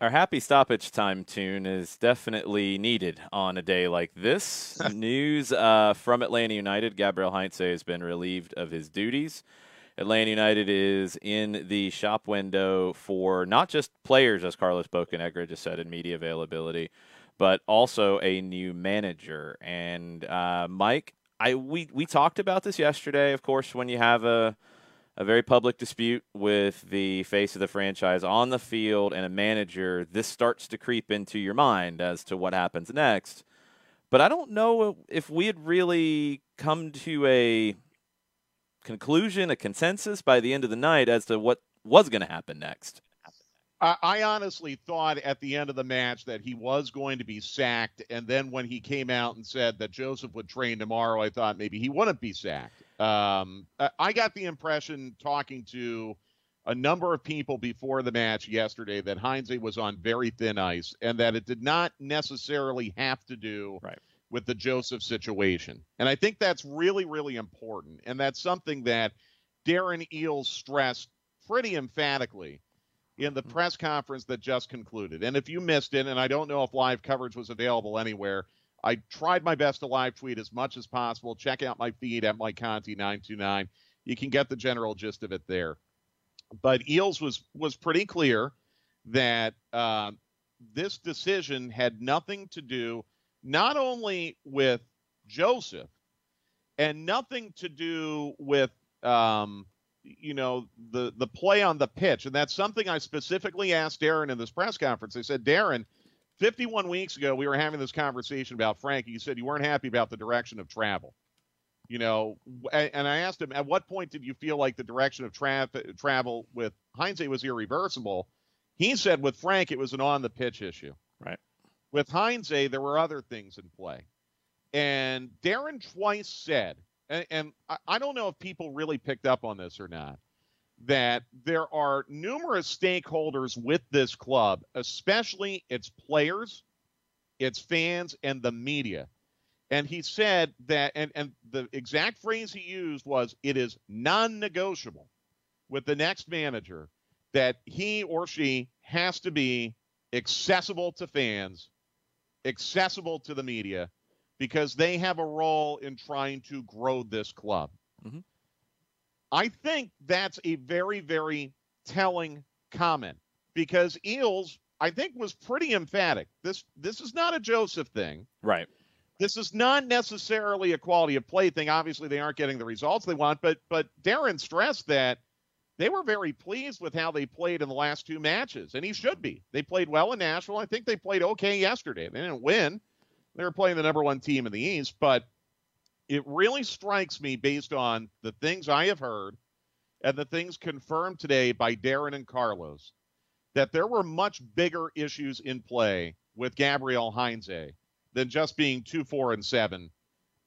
Our happy stoppage time tune is definitely needed on a day like this. News uh, from Atlanta United Gabriel Heinze has been relieved of his duties. Atlanta United is in the shop window for not just players, as Carlos Bocanegra just said in media availability, but also a new manager. And uh, Mike, I we we talked about this yesterday. Of course, when you have a a very public dispute with the face of the franchise on the field and a manager, this starts to creep into your mind as to what happens next. But I don't know if we had really come to a conclusion, a consensus by the end of the night as to what was going to happen next. I honestly thought at the end of the match that he was going to be sacked. And then when he came out and said that Josef would train tomorrow, I thought maybe he wouldn't be sacked. Um, I got the impression talking to a number of people before the match yesterday that Heinze was on very thin ice and that it did not necessarily have to do right. with the Josef situation. And I think that's really, really important. And that's something that Darren Eales stressed pretty emphatically in the mm-hmm. press conference that just concluded. And if you missed it, and I don't know if live coverage was available anywhere, I tried my best to live tweet as much as possible. Check out my feed at Mike Conti 929. You can get the general gist of it there. But Eales was was pretty clear that uh, this decision had nothing to do not only with Josef and nothing to do with um, you know the the play on the pitch, and that's something I specifically asked Darren in this press conference. I said, Darren 51 weeks ago, we were having this conversation about Frankie. You said you weren't happy about the direction of travel. You know, and I asked him, at what point did you feel like the direction of tra- travel with Heinze was irreversible? He said with Frank, it was an on the pitch issue. Right. With Heinze, there were other things in play. And Darren twice said, and, and I don't know if people really picked up on this or not, that there are numerous stakeholders with this club, especially its players, its fans, and the media. And he said that, and, and the exact phrase he used was, it is non negotiable with the next manager that he or she has to be accessible to fans, accessible to the media, because they have a role in trying to grow this club. Mm-hmm. I think that's a very, very telling comment because Eales, I think, was pretty emphatic. This this is not a Josef thing. Right. This is not necessarily a quality of play thing. Obviously, they aren't getting the results they want, but but Darren stressed that they were very pleased with how they played in the last two matches, and he should be. They played well in Nashville. I think they played okay yesterday. They didn't win. They were playing the number one team in the East, but it really strikes me based on the things I have heard and the things confirmed today by Darren and Carlos that there were much bigger issues in play with Gabriel Heinze than just being two, four, and seven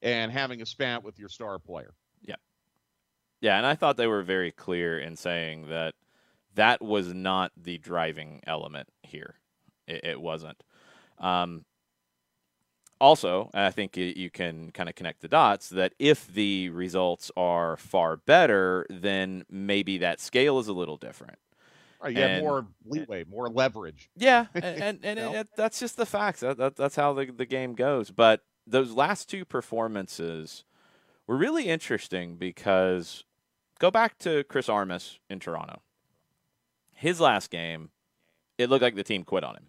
and having a spat with your star player. Yeah. Yeah. And I thought they were very clear in saying that that was not the driving element here. It, it wasn't. Um, also, I think you can kind of connect the dots that if the results are far better, then maybe that scale is a little different. Right, you and, have more leeway, more leverage. Yeah, and and, and it, that's just the facts. That, that, that's how the, the game goes. But those last two performances were really interesting because go back to Chris Armas in Toronto. His last game, it looked like the team quit on him.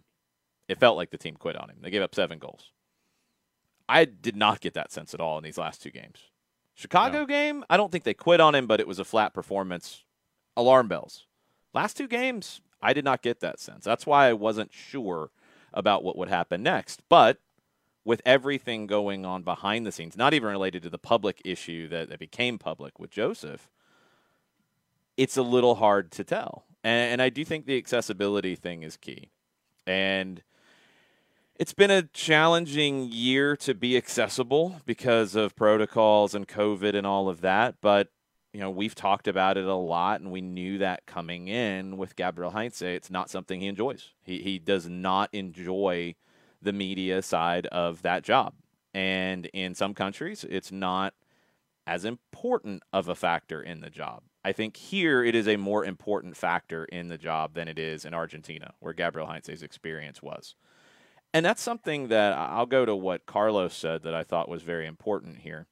It felt like the team quit on him. They gave up seven goals. I did not get that sense at all in these last two games. Chicago no. game, I don't think they quit on him, but it was a flat performance. Alarm bells. Last two games, I did not get that sense. That's why I wasn't sure about what would happen next. But with everything going on behind the scenes, not even related to the public issue that, that became public with Josef, it's a little hard to tell. And, and I do think the accessibility thing is key. And – it's been a challenging year to be accessible because of protocols and COVID and all of that. But, you know, we've talked about it a lot and we knew that coming in with Gabriel Heinze. It's not something he enjoys. He, he does not enjoy the media side of that job. And in some countries, it's not as important of a factor in the job. I think here it is a more important factor in the job than it is in Argentina, where Gabriel Heinze's experience was. And that's something that I'll go to what Carlos said that I thought was very important here.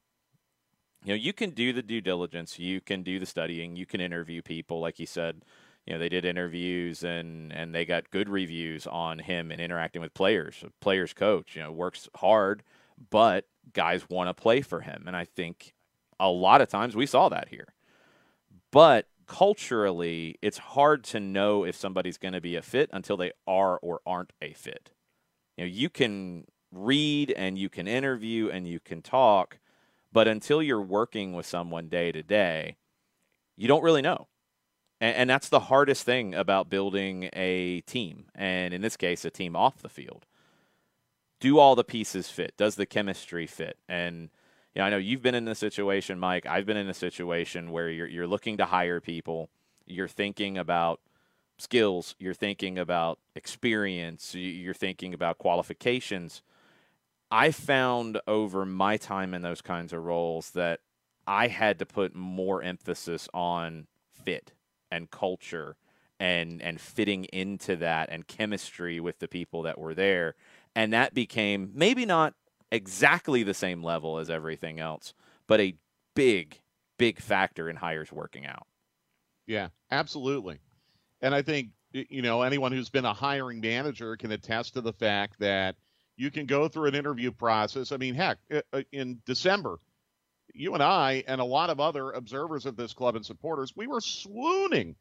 You know, you can do the due diligence, you can do the studying, you can interview people, like he said. You know, they did interviews and and they got good reviews on him and interacting with players. Players coach, you know, works hard, but guys want to play for him, and I think a lot of times we saw that here. But culturally, it's hard to know if somebody's going to be a fit until they are or aren't a fit you know you can read and you can interview and you can talk but until you're working with someone day to day you don't really know and, and, that's the hardest thing about building a team and in this case a team off the field do all the pieces fit does the chemistry fit and you know, I know you've been in a situation, Mike. I've been in a situation where you're you're looking to hire people. You're thinking about skills, you're thinking about experience, you're thinking about qualifications. I found over my time in those kinds of roles that I had to put more emphasis on fit and culture and and fitting into that and chemistry with the people that were there and that became maybe not exactly the same level as everything else but a big big factor in hires working out yeah absolutely and I think you know anyone who's been a hiring manager can attest to the fact that you can go through an interview process. I mean, heck, uh, uh, in December, you and I and a lot of other observers of this club and supporters, we were swooning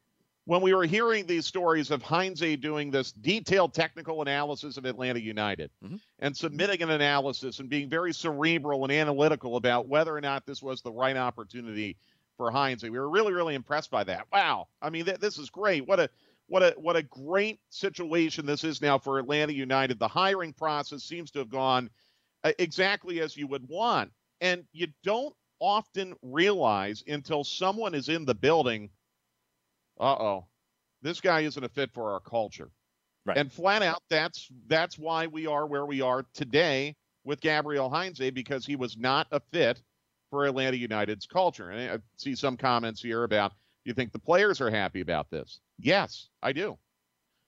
when we were hearing these stories of Heinze doing this detailed technical analysis of Atlanta United mm-hmm. and submitting an analysis and being very cerebral and analytical about whether or not this was the right opportunity for Heinze. We were really, really impressed by that. Wow. I mean, th- this is great. What a what a what a great situation this is now for Atlanta United. The hiring process seems to have gone uh, exactly as you would want, and you don't often realize until someone is in the building. Uh oh, this guy isn't a fit for our culture. Right. And flat out, that's that's why we are where we are today with Gabriel Heinze because he was not a fit for Atlanta United's culture. And I see some comments here about do you think the players are happy about this? Yes, I do.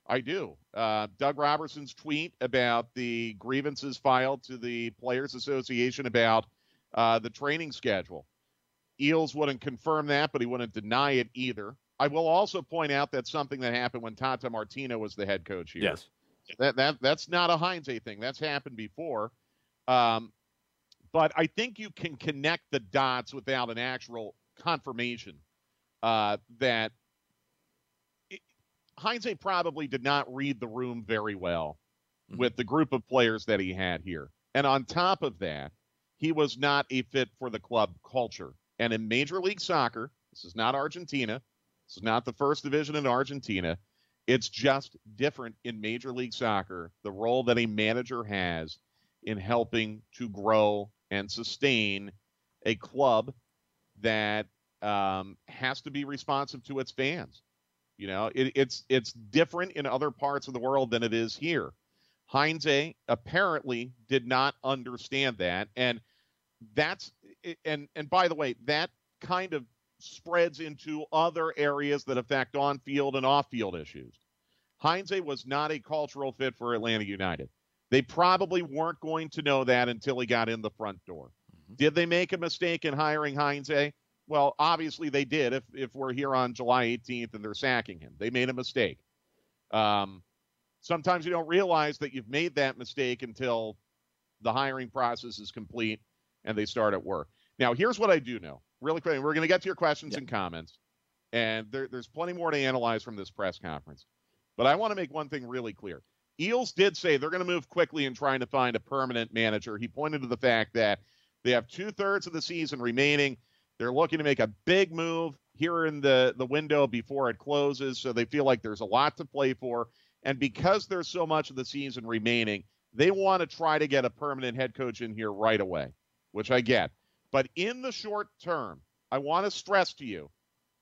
I do. Uh, Doug Roberson's tweet about the grievances filed to the Players Association about uh, the training schedule. Eales wouldn't confirm that, but he wouldn't deny it either. I will also point out that something that happened when Tata Martino was the head coach here. Yes. That, that that's not a Heinze thing. That's happened before. Um, but I think you can connect the dots without an actual confirmation uh, that it, Heinze probably did not read the room very well mm-hmm. with the group of players that he had here. And on top of that, he was not a fit for the club culture. And in Major League Soccer, this is not Argentina. This is not the first division in Argentina. It's just different in Major League Soccer, the role that a manager has in helping to grow and sustain a club that um, has to be responsive to its fans. You know, it, it's it's different in other parts of the world than it is here. Heinze apparently did not understand that, and that's and and by the way, that kind of spreads into other areas that affect on-field and off-field issues. Heinze was not a cultural fit for Atlanta United. They probably weren't going to know that until he got in the front door. Mm-hmm. Did they make a mistake in hiring Heinze? Well, obviously they did. If if we're here on July 18th and they're sacking him, they made a mistake. Um, sometimes you don't realize that you've made that mistake until the hiring process is complete and they start at work. Now, here's what I do know, really quick. We're going to get to your questions and comments, and there, there's plenty more to analyze from this press conference. But I want to make one thing really clear. Eales did say they're going to move quickly in trying to find a permanent manager. He pointed to the fact that they have two thirds of the season remaining. They're looking to make a big move here in the, the window before it closes. So they feel like there's a lot to play for. And because there's so much of the season remaining, they want to try to get a permanent head coach in here right away, which I get. But in the short term, I want to stress to you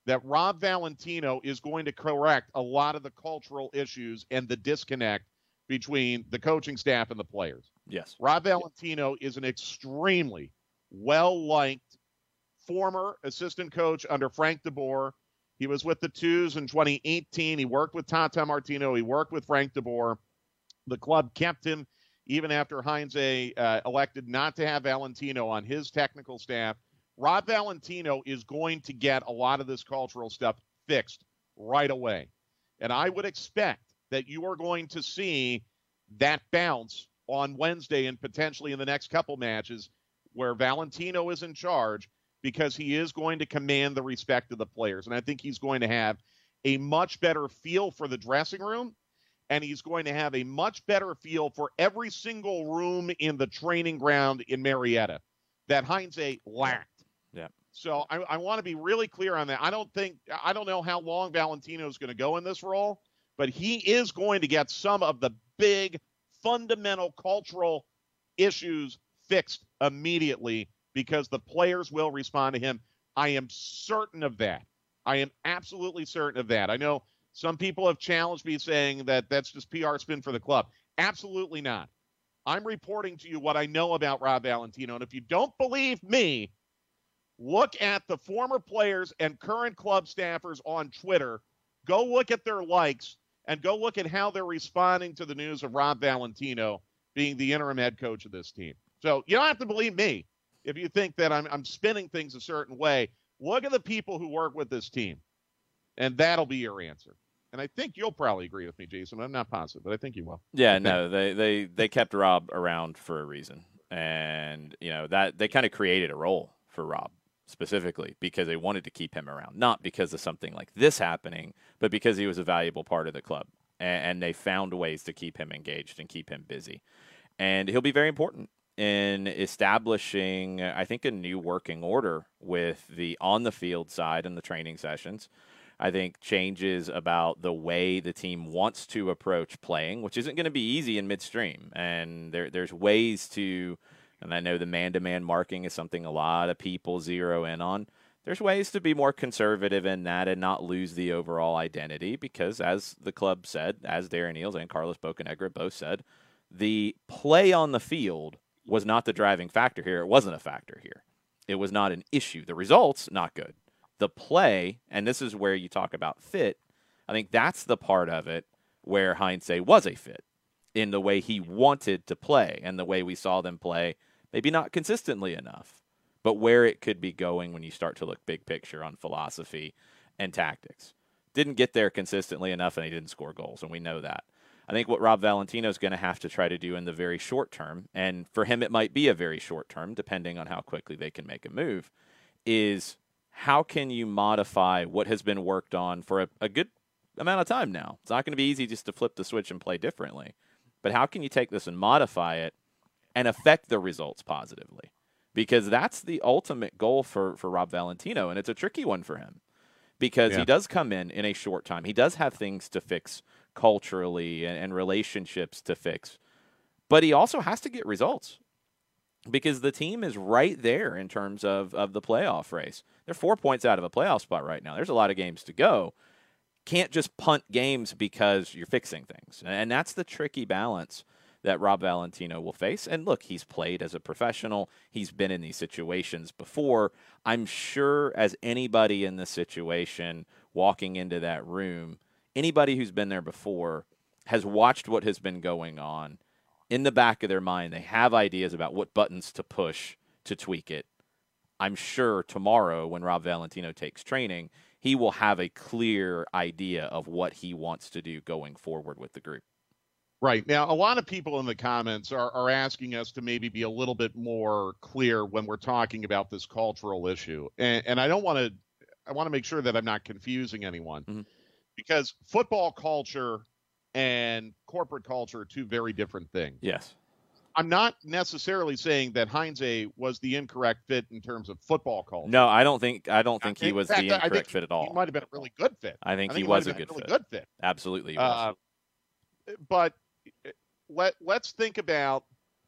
that Rob Valentino is going to correct a lot of the cultural issues and the disconnect between the coaching staff and the players. Yes. Rob Valentino is an extremely well liked former assistant coach under Frank DeBoer. He was with the Twos in 2018. He worked with Tata Martino. He worked with Frank DeBoer. The club kept him even after Heinze uh, elected not to have Valentino on his technical staff. Rob Valentino is going to get a lot of this cultural stuff fixed right away. And I would expect that you are going to see that bounce on Wednesday and potentially in the next couple matches where Valentino is in charge because he is going to command the respect of the players. And I think he's going to have a much better feel for the dressing room and he's going to have a much better feel for every single room in the training ground in Marietta that Heinze lacked. Yeah. So I, I want to be really clear on that. I don't think I don't know how long Valentino is going to go in this role, but he is going to get some of the big fundamental cultural issues fixed immediately because the players will respond to him. I am certain of that. I am absolutely certain of that. I know some people have challenged me saying that that's just PR spin for the club. Absolutely not. I'm reporting to you what I know about Rob Valentino. And if you don't believe me, look at the former players and current club staffers on Twitter. Go look at their likes and go look at how they're responding to the news of Rob Valentino being the interim head coach of this team. So you don't have to believe me if you think that I'm, I'm spinning things a certain way. Look at the people who work with this team, and that'll be your answer. And I think you'll probably agree with me, Jason. I'm not positive, but I think you will. Yeah, no, they, they they kept Rob around for a reason, and you know that they kind of created a role for Rob specifically because they wanted to keep him around, not because of something like this happening, but because he was a valuable part of the club, and, and they found ways to keep him engaged and keep him busy, and he'll be very important in establishing, I think, a new working order with the on the field side and the training sessions. I think changes about the way the team wants to approach playing, which isn't going to be easy in midstream. And there, there's ways to, and I know the man to man marking is something a lot of people zero in on. There's ways to be more conservative in that and not lose the overall identity because, as the club said, as Darren Eales and Carlos Bocanegra both said, the play on the field was not the driving factor here. It wasn't a factor here. It was not an issue. The results, not good. The play, and this is where you talk about fit, I think that's the part of it where Heinze was a fit in the way he wanted to play and the way we saw them play, maybe not consistently enough, but where it could be going when you start to look big picture on philosophy and tactics. Didn't get there consistently enough and he didn't score goals, and we know that. I think what Rob Valentino is going to have to try to do in the very short term, and for him it might be a very short term, depending on how quickly they can make a move, is how can you modify what has been worked on for a, a good amount of time now? It's not going to be easy just to flip the switch and play differently, but how can you take this and modify it and affect the results positively? Because that's the ultimate goal for, for Rob Valentino, and it's a tricky one for him because yeah. he does come in in a short time. He does have things to fix culturally and, and relationships to fix. But he also has to get results because the team is right there in terms of, of the playoff race. They're four points out of a playoff spot right now. There's a lot of games to go. Can't just punt games because you're fixing things. And that's the tricky balance that Rob Valentino will face. And look, he's played as a professional, he's been in these situations before. I'm sure, as anybody in this situation walking into that room, anybody who's been there before has watched what has been going on in the back of their mind. They have ideas about what buttons to push to tweak it. I'm sure tomorrow, when Rob Valentino takes training, he will have a clear idea of what he wants to do going forward with the group. Right. Now, a lot of people in the comments are, are asking us to maybe be a little bit more clear when we're talking about this cultural issue. And, and I don't want to, I want to make sure that I'm not confusing anyone. Mm-hmm because football culture and corporate culture are two very different things. Yes. I'm not necessarily saying that Heinze was the incorrect fit in terms of football culture. No, I don't think I don't think he was fact, the incorrect fit at all. He might have been a really good fit. I think, I think he, was a good, really fit. good fit. Absolutely, uh, but let let's think about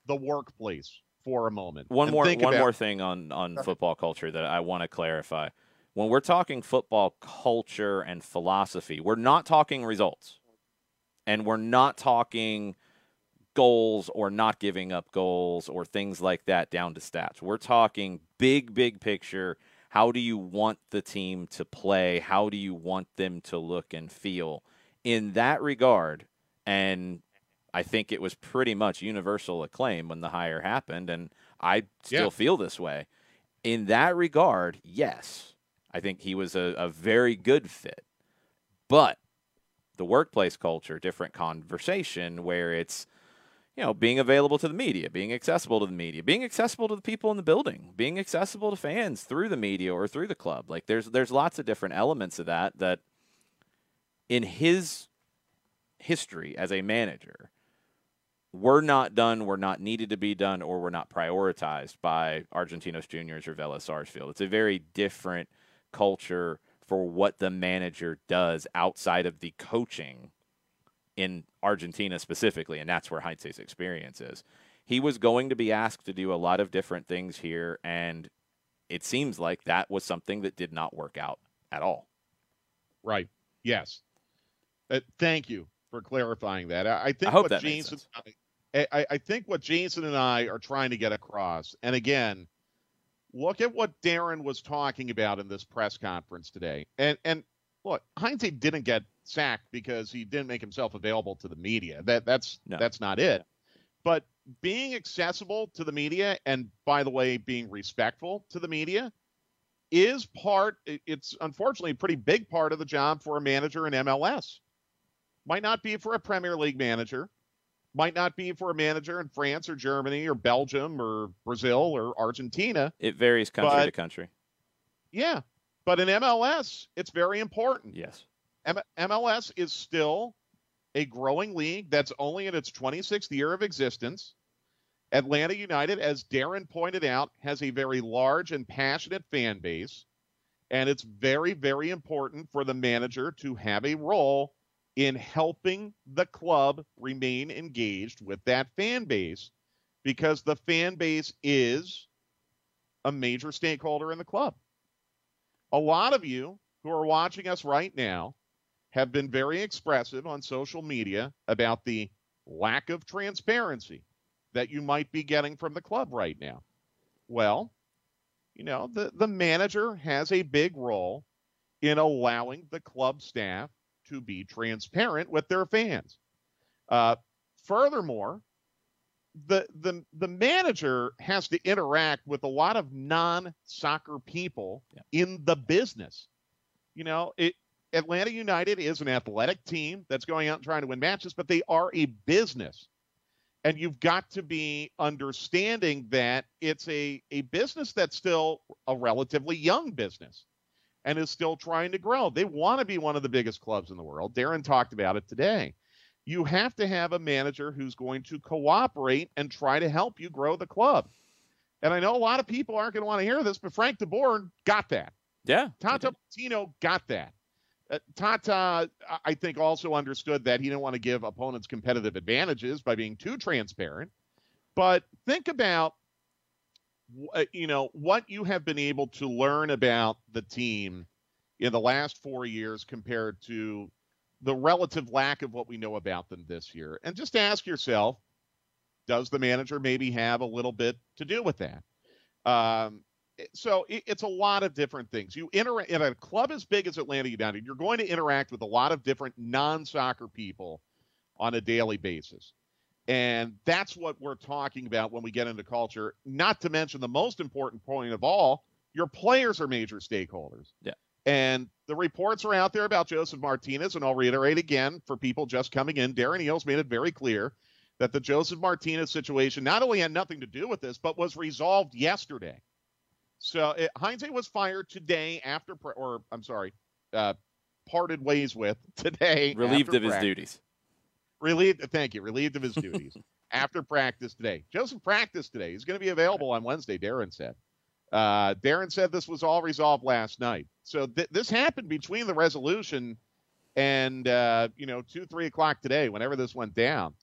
the workplace for a moment. One more one about, more thing on on football culture that I want to clarify when we're talking football culture and philosophy, we're not talking results. And we're not talking goals or not giving up goals or things like that down to stats. We're talking big, big picture. How do you want the team to play? How do you want them to look and feel? In that regard, and I think it was pretty much universal acclaim when the hire happened, and I still yeah. feel this way. In that regard, yes, I think he was a, a very good fit. But the workplace culture, different conversation where it's, you know, being available to the media, being accessible to the media, being accessible to the people in the building, being accessible to fans through the media or through the club. Like there's there's lots of different elements of that that in his history as a manager were not done, we're not needed to be done, or we're not prioritized by Argentinos Juniors or Vélez Sarsfield. It's a very different – culture for what the manager does outside of the coaching in Argentina specifically, and that's where Heinze's experience is. He was going to be asked to do a lot of different things here, and it seems like that was something that did not work out at all. Right. Yes. Uh, thank you for clarifying that. I, I think I what Jason, I, I think what Jason and I are trying to get across, and again, look at what Darren was talking about in this press conference today. And and look, Heinze didn't get sacked because he didn't make himself available to the media. That that's no. that's not it. But being accessible to the media and by the way being respectful to the media is part it's unfortunately a pretty big part of the job for a manager in MLS. Might not be for a Premier League manager, might not be for a manager in France or Germany or Belgium or Brazil or Argentina. It varies country but, to country. Yeah. But in MLS, it's very important. Yes. M- MLS is still a growing league that's only in its 26th year of existence. Atlanta United, as Darren pointed out, has a very large and passionate fan base. And it's very, very important for the manager to have a role in helping the club remain engaged with that fan base because the fan base is a major stakeholder in the club. A lot of you who are watching us right now have been very expressive on social media about the lack of transparency that you might be getting from the club right now? Well, you know, the, the manager has a big role in allowing the club staff to be transparent with their fans. Uh, furthermore, the the the manager has to interact with a lot of non-soccer people yeah. in the business. You know, it Atlanta United is an athletic team that's going out and trying to win matches, but they are a business. And you've got to be understanding that it's a, a business that's still a relatively young business and is still trying to grow. They want to be one of the biggest clubs in the world. Darren talked about it today you have to have a manager who's going to cooperate and try to help you grow the club. And I know a lot of people aren't going to want to hear this, but Frank DeBoer got that. Yeah. Tata Martino got that. Uh, Tata, I think, also understood that he didn't want to give opponents competitive advantages by being too transparent. But think about, you know, what you have been able to learn about the team in the last four years compared to the relative lack of what we know about them this year. And just ask yourself, does the manager maybe have a little bit to do with that? Um, so it, it's a lot of different things. You interact in a club as big as Atlanta United, you're going to interact with a lot of different non-soccer people on a daily basis. And that's what we're talking about when we get into culture. Not to mention the most important point of all, your players are major stakeholders. Yeah. And the reports are out there about Josef Martinez, and I'll reiterate again for people just coming in. Darren Eales made it very clear that the Josef Martinez situation not only had nothing to do with this, but was resolved yesterday. So it, Heinze was fired today after, or I'm sorry, uh, parted ways with today. Relieved of practice. his duties. Relieved. Thank you. Relieved of his duties after practice today. Josef practiced today. He's going to be available on Wednesday. Darren said. Uh, Darren said this was all resolved last night. So th- this happened between the resolution and uh, you know two three o'clock today, whenever this went down.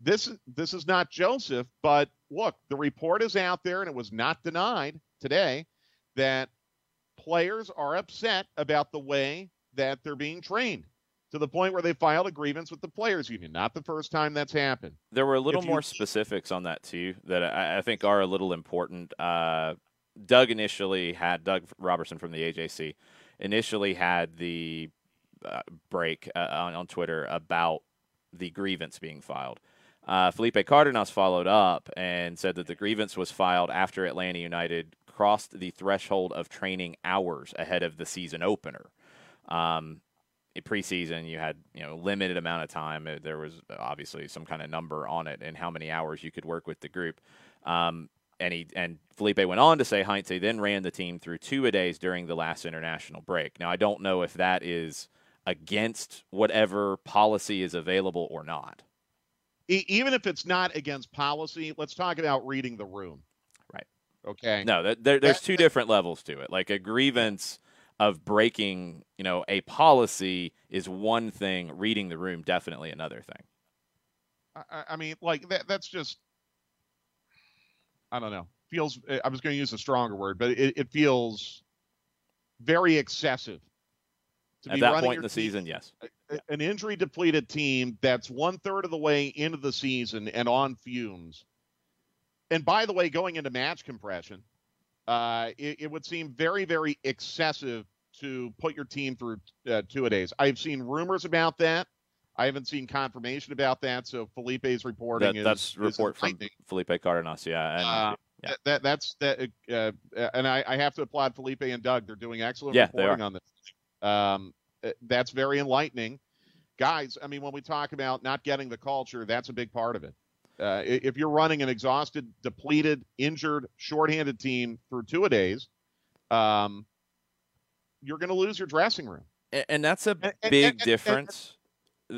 This this is not Josef, but look, the report is out there, and it was not denied today that players are upset about the way that they're being trained to the point where they filed a grievance with the players union. Not the first time that's happened. There were a little more specifics on that too that I, I, think are a little important. Uh, Doug initially had Doug Roberson from the AJC initially had the uh, break uh, on, on, Twitter about the grievance being filed. Uh, Felipe Cardenas followed up and said that the grievance was filed after Atlanta United crossed the threshold of training hours ahead of the season opener. Um, in preseason, you had you know limited amount of time. There was obviously some kind of number on it and how many hours you could work with the group. Um, and he and Felipe went on to say Heinze then ran the team through two a days during the last international break. Now I don't know if that is against whatever policy is available or not. Even if it's not against policy, let's talk about reading the room. Right. Okay. No, there, there's two different levels to it. Like a grievance of breaking, you know, a policy is one thing. Reading the room definitely another thing. I, I mean, like that. That's just I don't know. Feels eh, I was going to use a stronger word, but it, it feels very excessive. At that point in the team, season, yes. An injury depleted team that's one third of the way into the season and on fumes. And by the way, going into match compression, uh, it, it, would seem very, very excessive to put your team through uh, two a days. I've seen rumors about that. I haven't seen confirmation about that. So Felipe's reporting that, is that's report from Felipe Cardenas. Yeah, and, uh, yeah. That, that's that, uh, uh, and I, I, have to applaud Felipe and Doug. They're doing excellent yeah, reporting on this. Um, uh, that's very enlightening, guys. I mean, when we talk about not getting the culture, that's a big part of it. Uh, if you're running an exhausted, depleted, injured, shorthanded team for two a days, um, you're going to lose your dressing room. And, and that's a and, big and, difference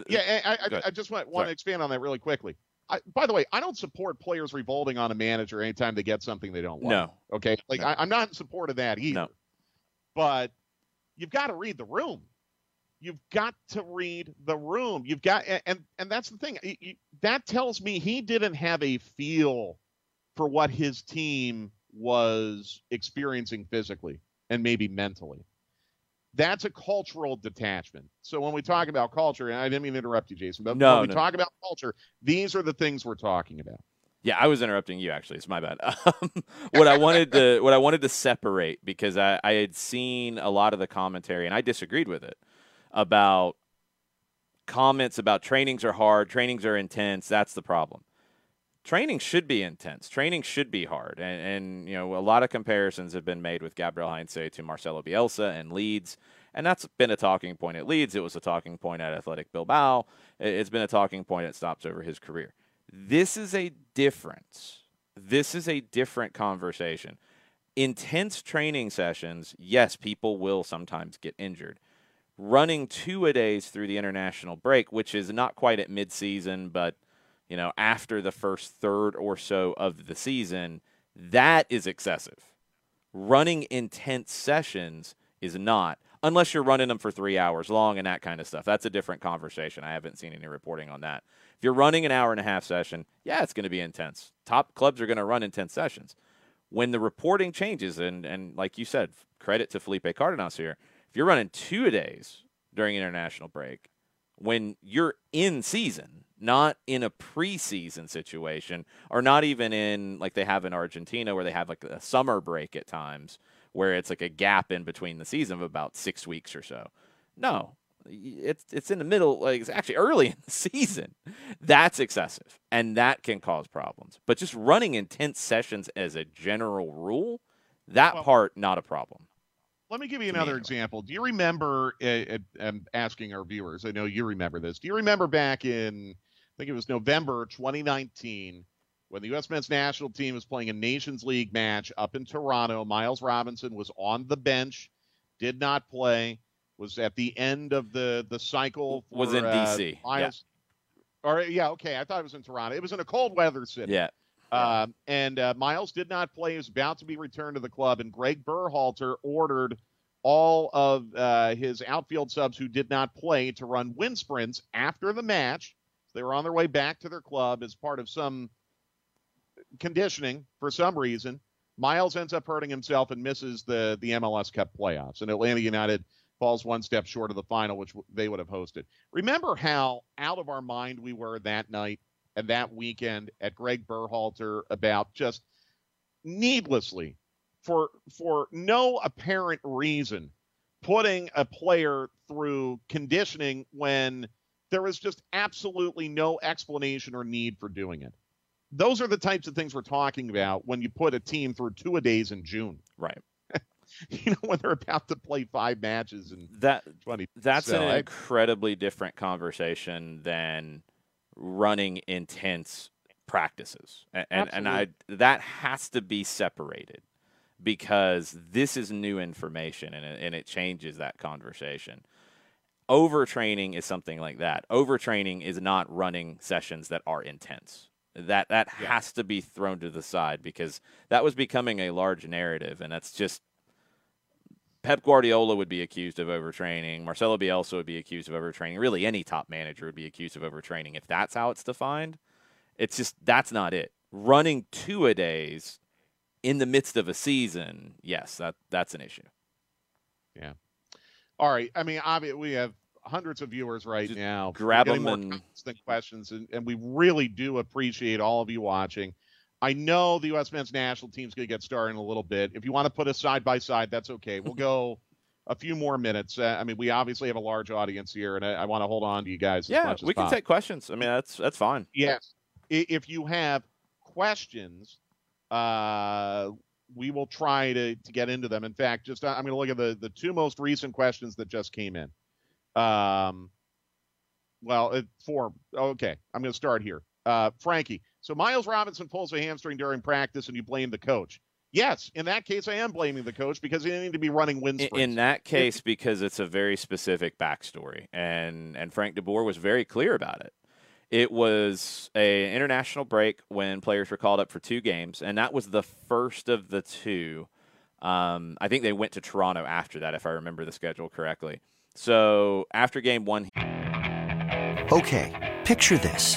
yeah, I, I, I just want, want to expand on that really quickly. I, by the way, I don't support players revolting on a manager anytime they get something they don't want. No. Okay. Like no. I, am not in support of that either. No. But you've got to read the room. You've got to read the room. You've got and and that's the thing. that tells me he didn't have a feel for what his team was experiencing physically and maybe mentally. That's a cultural detachment. So when we talk about culture, and I didn't mean to interrupt you, Jason, but no, when we no. talk about culture, these are the things we're talking about. Yeah, I was interrupting you. Actually, it's my bad. Um, what I wanted to what I wanted to separate because I, I had seen a lot of the commentary and I disagreed with it about comments about trainings are hard, trainings are intense. That's the problem. Training should be intense. Training should be hard, and, and you know a lot of comparisons have been made with Gabriel Heinze to Marcelo Bielsa and Leeds, and that's been a talking point at Leeds. It was a talking point at Athletic Bilbao. It's been a talking point at stops over his career. This is a difference. This is a different conversation. Intense training sessions, yes, people will sometimes get injured. Running two a days through the international break, which is not quite at midseason, but you know, after the first third or so of the season, that is excessive. Running intense sessions is not unless you're running them for three hours long and that kind of stuff. That's a different conversation. I haven't seen any reporting on that. If you're running an hour and a half session, yeah, it's going to be intense. Top clubs are going to run intense sessions. When the reporting changes, and, and like you said, credit to Felipe Cardenas here, if you're running two a days during international break, when you're in season, not in a preseason situation, or not even in like they have in Argentina where they have like a summer break at times where it's like a gap in between the season of about six weeks or so. No, it's it's in the middle, like it's actually early in the season. That's excessive, and that can cause problems. But just running intense sessions as a general rule, that well, part not a problem. Let me give you another example. Do you remember? Uh, I'm asking our viewers. I know you remember this. Do you remember back in I think it was November 2019 when the U.S. men's national team was playing a Nations League match up in Toronto, Miles Robinson was on the bench, did not play, was at the end of the the cycle. For, was in D.C. Uh, Miles, yeah. Or yeah, okay, I thought it was in Toronto. It was in a cold weather city. Yeah. Um, and uh, Miles did not play. He was about to be returned to the club, and Greg Berhalter ordered all of uh, his outfield subs who did not play to run wind sprints after the match. They were on their way back to their club as part of some conditioning for some reason. Miles ends up hurting himself and misses the the MLS Cup playoffs, and Atlanta United falls one step short of the final, which they would have hosted. Remember how out of our mind we were that night and that weekend at Greg Berhalter about just needlessly, for for no apparent reason, putting a player through conditioning when there is just absolutely no explanation or need for doing it those are the types of things we're talking about when you put a team through two a days in June. Right. you know when they're about to play five matches and that 20 that's so an I, incredibly different conversation than running intense practices. And and, and I that has to be separated because this is new information and it, and it changes that conversation. Overtraining is something like that. Overtraining is not running sessions that are intense. That that yeah. has to be thrown to the side because that was becoming a large narrative, and that's just Pep Guardiola would be accused of overtraining. Marcelo Bielsa would be accused of overtraining. Really, any top manager would be accused of overtraining. If that's how it's defined, it's just that's not it. Running two a days in the midst of a season, yes, that that's an issue. Yeah. All right. I mean, obviously, we have hundreds of viewers right Just now. Grab them and questions, and, and we really do appreciate all of you watching. I know the U.S. men's national team's going to get started in a little bit. If you want to put us side by side, that's okay. We'll go a few more minutes. Uh, I mean, we obviously have a large audience here, and I, I want to hold on to you guys. yeah, we can take questions. I mean, that's that's fine. Yes, if you have questions, uh, we will try to to get into them. In fact, just I'm going to look at the the two most recent questions that just came in. Um, well, it, four. Okay, I'm going to start here. Uh, Frankie. So Miles Robinson pulls a hamstring during practice, and you blame the coach. Yes, in that case, I am blaming the coach because he didn't need to be running wind sprints. In that case, because it's a very specific backstory, and and Frank DeBoer was very clear about it. It was a international break when players were called up for two games, and that was the first of the two. Um, I think they went to Toronto after that, if I remember the schedule correctly. So after game one. Okay, picture this.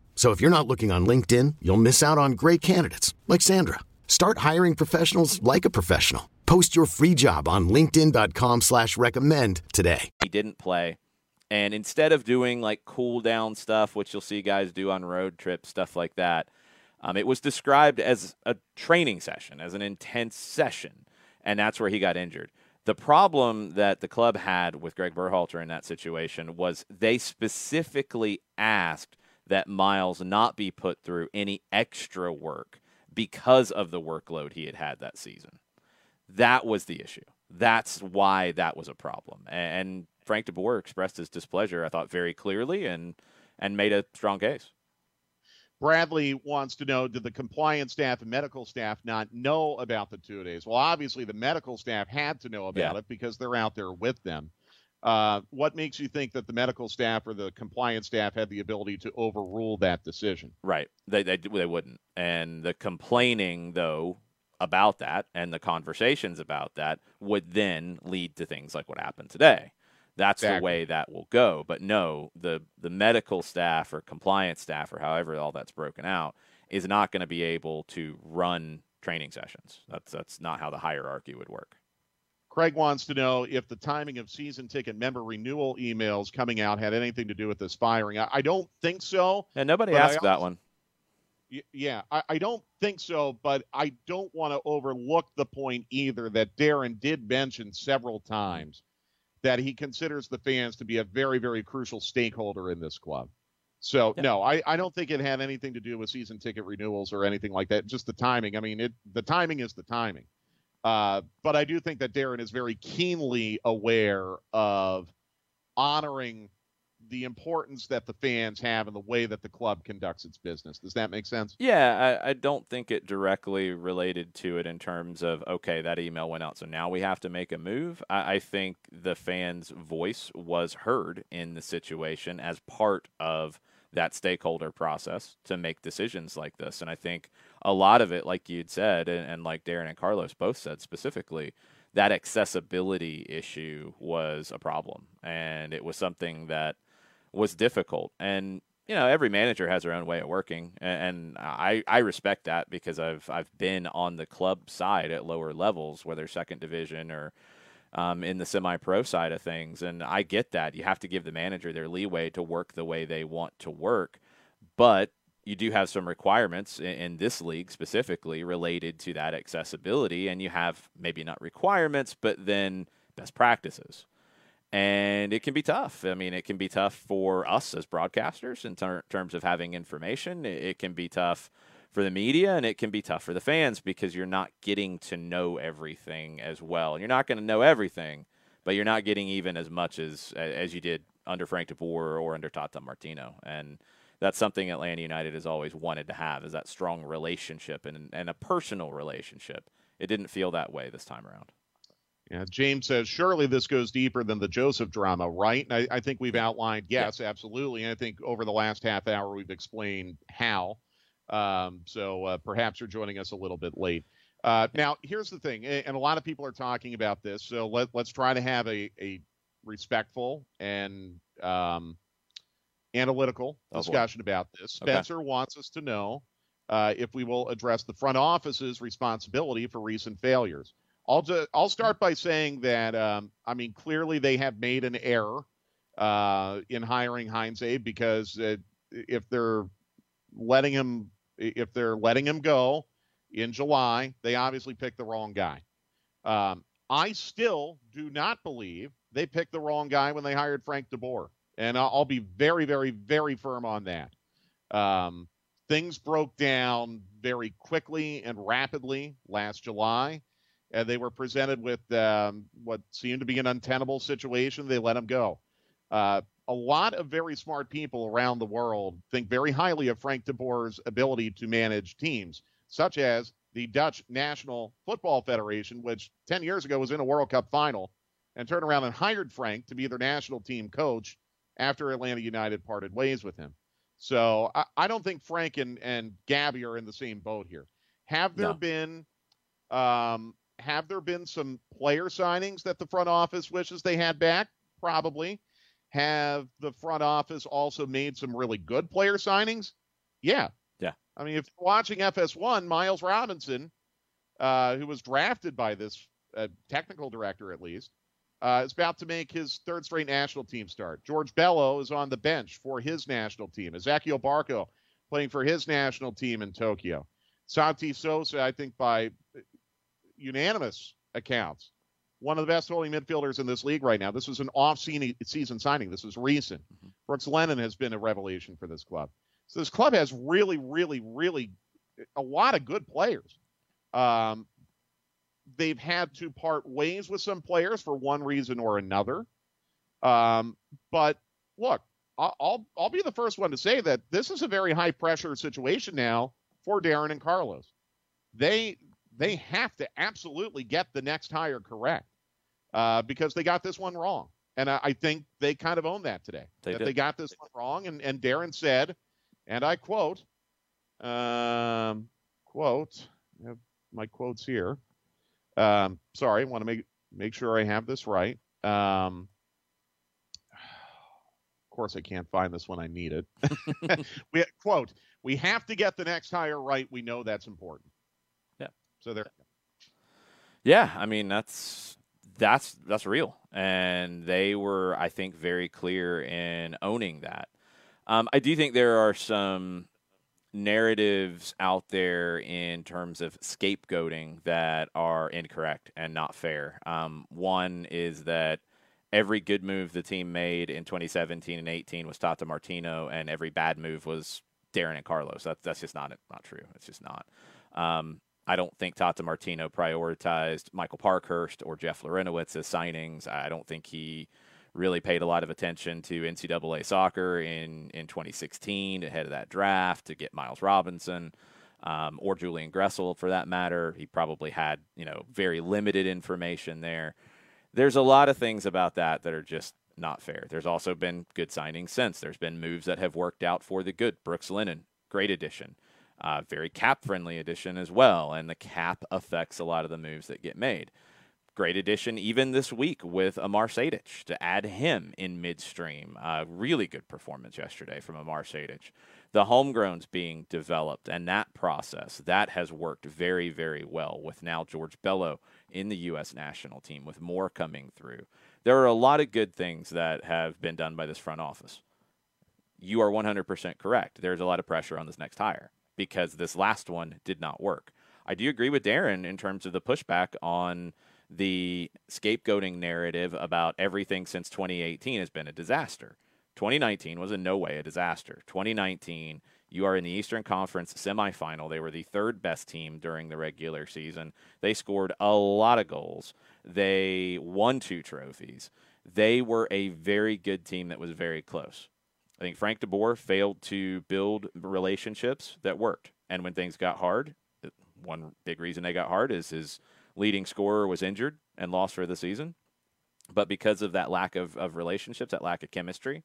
So if you're not looking on LinkedIn, you'll miss out on great candidates like Sandra. Start hiring professionals like a professional. Post your free job on LinkedIn.com slash recommend today. He didn't play. And instead of doing like cool down stuff, which you'll see guys do on road trips, stuff like that, um, it was described as a training session, as an intense session. And that's where he got injured. The problem that the club had with Greg Berhalter in that situation was they specifically asked that Miles not be put through any extra work because of the workload he had had that season. That was the issue. That's why that was a problem. And Frank DeBoer expressed his displeasure, I thought, very clearly and and made a strong case. Bradley wants to know Did the compliance staff and medical staff not know about the two days? Well, obviously, the medical staff had to know about yeah. it because they're out there with them. Uh, what makes you think that the medical staff or the compliance staff had the ability to overrule that decision? Right. They, they, they wouldn't. And the complaining, though, about that and the conversations about that would then lead to things like what happened today. That's exactly. the way that will go. But no, the, the medical staff or compliance staff or however all that's broken out is not going to be able to run training sessions. That's, that's not how the hierarchy would work. Craig wants to know if the timing of season ticket member renewal emails coming out had anything to do with this firing. I, I don't think so. And nobody asked also, that one. Yeah, I, I, don't think so, but I don't want to overlook the point either that Darren did mention several times that he considers the fans to be a very, very crucial stakeholder in this club. So yeah. no, I, I don't think it had anything to do with season ticket renewals or anything like that. Just the timing. I mean, it the timing is the timing. Uh, but I do think that Darren is very keenly aware of honoring the importance that the fans have in the way that the club conducts its business. Does that make sense? Yeah, I, I, don't think it directly related to it in terms of, okay, that email went out, so now we have to make a move. I, I think the fans' voice was heard in the situation as part of that stakeholder process to make decisions like this. And I think a lot of it, like you'd said, and, and like Darren and Carlos both said specifically, that accessibility issue was a problem. And it was something that was difficult. And you know, every manager has their own way of working, and I, I respect that because I've I've been on the club side at lower levels, whether second division or um, in the semi pro side of things. And I get that. You have to give the manager their leeway to work the way they want to work. But you do have some requirements in, in, this league specifically related to that accessibility. And you have maybe not requirements, but then best practices. And it can be tough. I mean, it can be tough for us as broadcasters in ter- terms of having information. It, it can be tough for the media and it can be tough for the fans because you're not getting to know everything as well. You're not going to know everything, but you're not getting even as much as as you did under Frank DeBoer or under Tata Martino. And that's something Atlanta United has always wanted to have is that strong relationship and, and a personal relationship. It didn't feel that way this time around. Yeah, James says surely this goes deeper than the Josef drama, right? And I, I think we've outlined yes, yeah. absolutely. And I think over the last half hour we've explained how. Um, so uh, perhaps you're joining us a little bit late. Uh, now, here's the thing, and a lot of people are talking about this. So let, let's try to have a, a respectful and um, analytical oh, discussion boy. about this. Spencer okay. wants us to know uh, if we will address the front office's responsibility for recent failures. I'll I'll start by saying that um, I mean clearly they have made an error uh, in hiring Heinz Abe because uh, if they're letting him if they're letting him go in July, they obviously picked the wrong guy. Um, I still do not believe they picked the wrong guy when they hired Frank DeBoer, and I'll, be very, very, very firm on that. Um, things broke down very quickly and rapidly last July and they were presented with um, what seemed to be an untenable situation. They let him go. Uh, a lot of very smart people around the world think very highly of Frank de Boer's ability to manage teams, such as the Dutch National Football Federation, which 10 years ago was in a World Cup final, and turned around and hired Frank to be their national team coach after Atlanta United parted ways with him. So I, I don't think Frank and, and Gabby are in the same boat here. Have there no. been um, have there been some player signings that the front office wishes they had back? Probably. Have the front office also made some really good player signings? Yeah. Yeah. I mean, if you're watching FS1, Miles Robinson, uh, who was drafted by this uh, technical director at least, uh, is about to make his third straight national team start. George Bello is on the bench for his national team. Ezequiel Barco playing for his national team in Tokyo. Santi Sosa, I think by unanimous accounts, one of the best holding midfielders in this league right now. This was an off-season signing. This was recent. Mm-hmm. Brooks Lennon has been a revelation for this club. So this club has really, really, really a lot of good players. Um, they've had to part ways with some players for one reason or another. Um, but look, I'll I'll be the first one to say that this is a very high pressure situation now for Darren and Carlos. They they have to absolutely get the next hire correct uh, because they got this one wrong. And I, I think they kind of own that today. They that did. they got this one wrong. And, and Darren said, and I quote, um, quote, I have my quotes here. Um, sorry, I want to make make sure I have this right. Um, of course, I can't find this when I need it. we quote: "We have to get the next hire right. We know that's important." Yeah. So there. Yeah, I mean that's that's that's real, and they were, I think, very clear in owning that. Um, I do think there are some narratives out there in terms of scapegoating that are incorrect and not fair. Um, one is that every good move the team made in 2017 and 18 was Tata Martino, and every bad move was Darren and Carlos. That's that's just not not true. It's just not. Um, I don't think Tata Martino prioritized Michael Parkhurst or Jeff Larentowicz as signings. I don't think he really paid a lot of attention to NCAA soccer in, in 2016 ahead of that draft to get Miles Robinson um, or Julian Gressel for that matter. He probably had, you know, very limited information there. There's a lot of things about that that are just not fair. There's also been good signings since. There's been moves that have worked out for the good. Brooks Lennon, great addition. Uh, very cap friendly edition as well, and the cap affects a lot of the moves that get made. Great addition even this week with Amar Sejdić to add him in midstream. Uh, really good performance yesterday from Amar Sejdić. The homegrowns being developed and that process that has worked very very well with now George Bello in the U.S. national team with more coming through. There are a lot of good things that have been done by this front office. You are 100% correct. There's a lot of pressure on this next hire because this last one did not work. I do agree with Darren in terms of the pushback on the scapegoating narrative about everything since 2018 has been a disaster. 2019 was in no way a disaster. 2019, you are in the Eastern Conference semifinal. They were the third best team during the regular season. They scored a lot of goals. They won two trophies. They were a very good team that was very close. I think Frank DeBoer failed to build relationships that worked. And when things got hard, one big reason they got hard is his leading scorer was injured and lost for the season. But because of that lack of, of relationships, that lack of chemistry,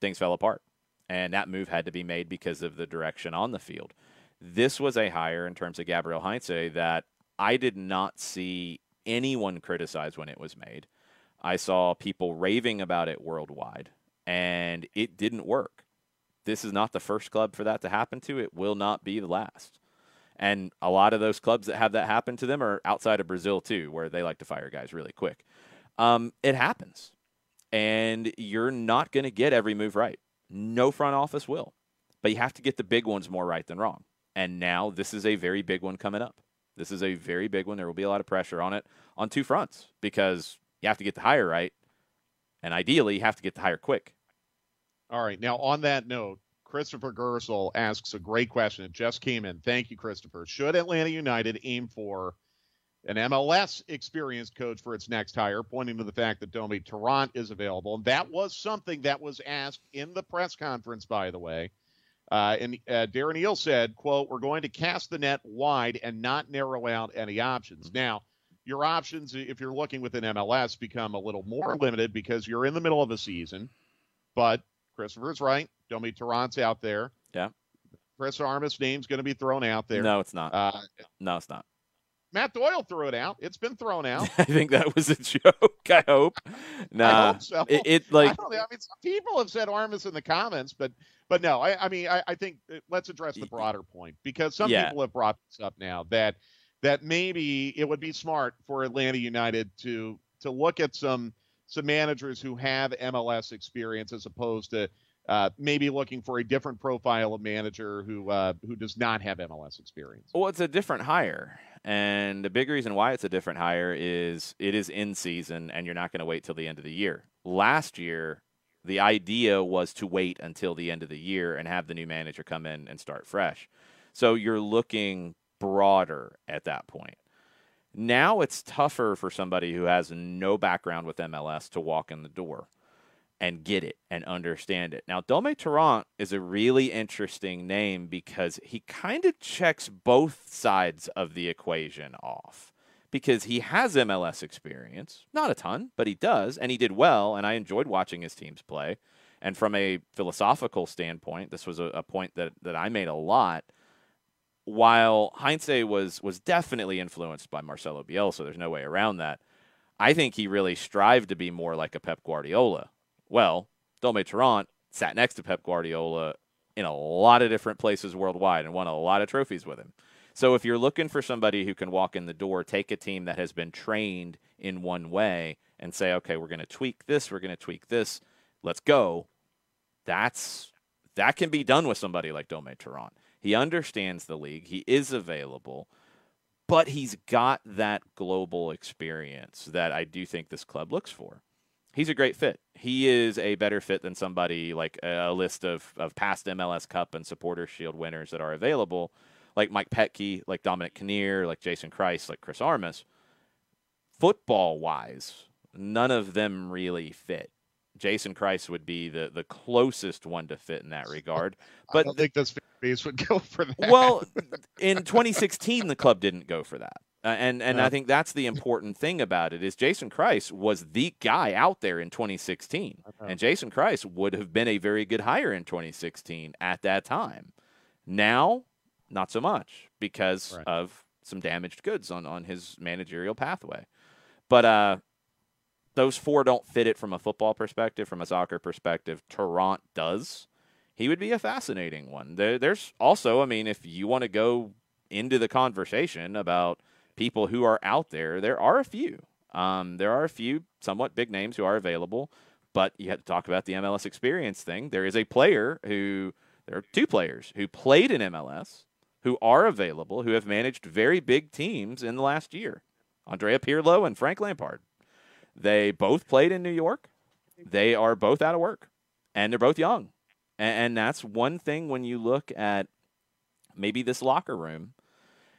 things fell apart. And that move had to be made because of the direction on the field. This was a hire in terms of Gabriel Heinze that I did not see anyone criticize when it was made. I saw people raving about it worldwide, and it didn't work. This is not the first club for that to happen to. It will not be the last. And a lot of those clubs that have that happen to them are outside of Brazil, too, where they like to fire guys really quick. Um, it happens. And you're not going to get every move right. No front office will. But you have to get the big ones more right than wrong. And now this is a very big one coming up. This is a very big one. There will be a lot of pressure on it on two fronts because you have to get the hire right. And ideally, you have to get the hire quick. All right. Now, on that note, Christopher Gersel asks a great question. It just came in. Thank you, Christopher. Should Atlanta United aim for an MLS experienced coach for its next hire, pointing to the fact that Dome Torrent is available? And that was something that was asked in the press conference, by the way. Uh, and uh, Darren Eales said, quote, we're going to cast the net wide and not narrow out any options. Now, your options, if you're looking within MLS, become a little more limited because you're in the middle of a season. But Christopher's right. Don't Dome Torrent's out there. Yeah. Chris Armas' name's going to be thrown out there. No, it's not. Uh, no, it's not. Matt Doyle threw it out. It's been thrown out. I think that was a joke. I hope. Nah, I hope so. It, it like I. I mean, some people have said Armas in the comments, but but no. I, I mean, I, I think uh, let's address the broader point because some Yeah. people have brought this up now that that maybe it would be smart for Atlanta United to to look at some some managers who have MLS experience as opposed to uh, maybe looking for a different profile of manager who uh, who does not have MLS experience. Well, it's a different hire. And the big reason why it's a different hire is it is in season and you're not going to wait till the end of the year. Last year, the idea was to wait until the end of the year and have the new manager come in and start fresh. So you're looking broader at that point. Now it's tougher for somebody who has no background with MLS to walk in the door and get it and understand it. Now, Dome Torrent is a really interesting name because he kind of checks both sides of the equation off. Because he has MLS experience, not a ton, but he does, and he did well, and I enjoyed watching his teams play. And from a philosophical standpoint, this was a, a point that, that I made a lot. While Heinze was was definitely influenced by Marcelo Bielsa, so there's no way around that. I think he really strived to be more like a Pep Guardiola. Well, Dome Torrent sat next to Pep Guardiola in a lot of different places worldwide and won a lot of trophies with him. So if you're looking for somebody who can walk in the door, take a team that has been trained in one way and say, okay, we're going to tweak this, we're going to tweak this, let's go. That's that can be done with somebody like Dome Torrent. He understands the league. He is available, but he's got that global experience that I do think this club looks for. He's a great fit. He is a better fit than somebody like a, list of, of past MLS Cup and Supporter Shield winners that are available, like Mike Petke, like Dominic Kinnear, like Jason Kreis, like Chris Armas. Football wise, none of them really fit. Jason Kreis would be the, the closest one to fit in that regard. But I don't think this base would go for that. well, in 2016, the club didn't go for that, uh, and and No. I think that's the important thing about it is Jason Kreis was the guy out there in 2016, and Jason Kreis would have been a very good hire in 2016 at that time. Now, not so much because Right. of some damaged goods on on his managerial pathway, but uh. Those four don't fit it from a football perspective, from a soccer perspective. Torrent does he would be a fascinating one. There, there's also, I mean, if you want to go into the conversation about people who are out there, there are a few. Um, there are a few somewhat big names who are available, but you have to talk about the MLS experience thing. There is a player who, there are two players who played in MLS who are available, who have managed very big teams in the last year Andrea Pirlo and Frank Lampard. They both played in New York. They are both out of work, and they're both young. And, and that's one thing when you look at maybe this locker room.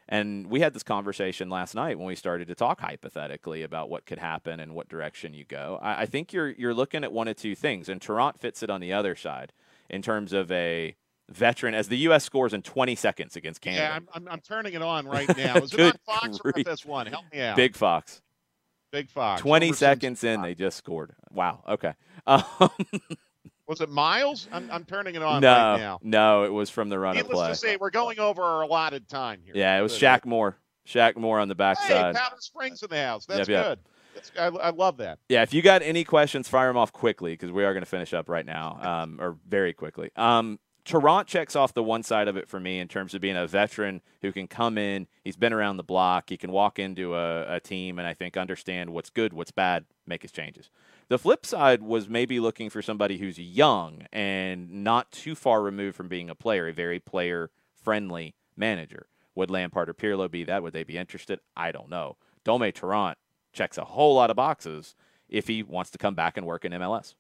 And we had this conversation last night when we started to talk hypothetically about what could happen and what direction you go. I, I think you're you're looking at one of two things, and Torrent fits it on the other side in terms of a veteran as the U.S. scores in 20 seconds against Canada. Yeah, I'm, I'm, I'm turning it on right now. Is it on Fox or FS1? Help me out. Big Fox. Big Fox. 20 seconds in, they just scored. Wow. Okay. Um, was it Miles? I'm, I'm turning it on no, right now. No, it was from the run Needless of play. to say, we're going over our allotted time here. Yeah, it was Shaq Moore. Shaq Moore on the backside. Hey, Powder Springs in the house. That's yep, good. I, I, love that. Yeah, if you got any questions, fire them off quickly because we are going to finish up right now, um, or very quickly. Um, Torrent checks off the one side of it for me in terms of being a veteran who can come in. He's been around the block. He can walk into a, a, team and I think understand what's good, what's bad, make his changes. The flip side was maybe looking for somebody who's young and not too far removed from being a player, a very player friendly manager. Would Lampard or Pirlo be that? Would they be interested? I don't know. Dome Torrent checks a whole lot of boxes if he wants to come back and work in MLS.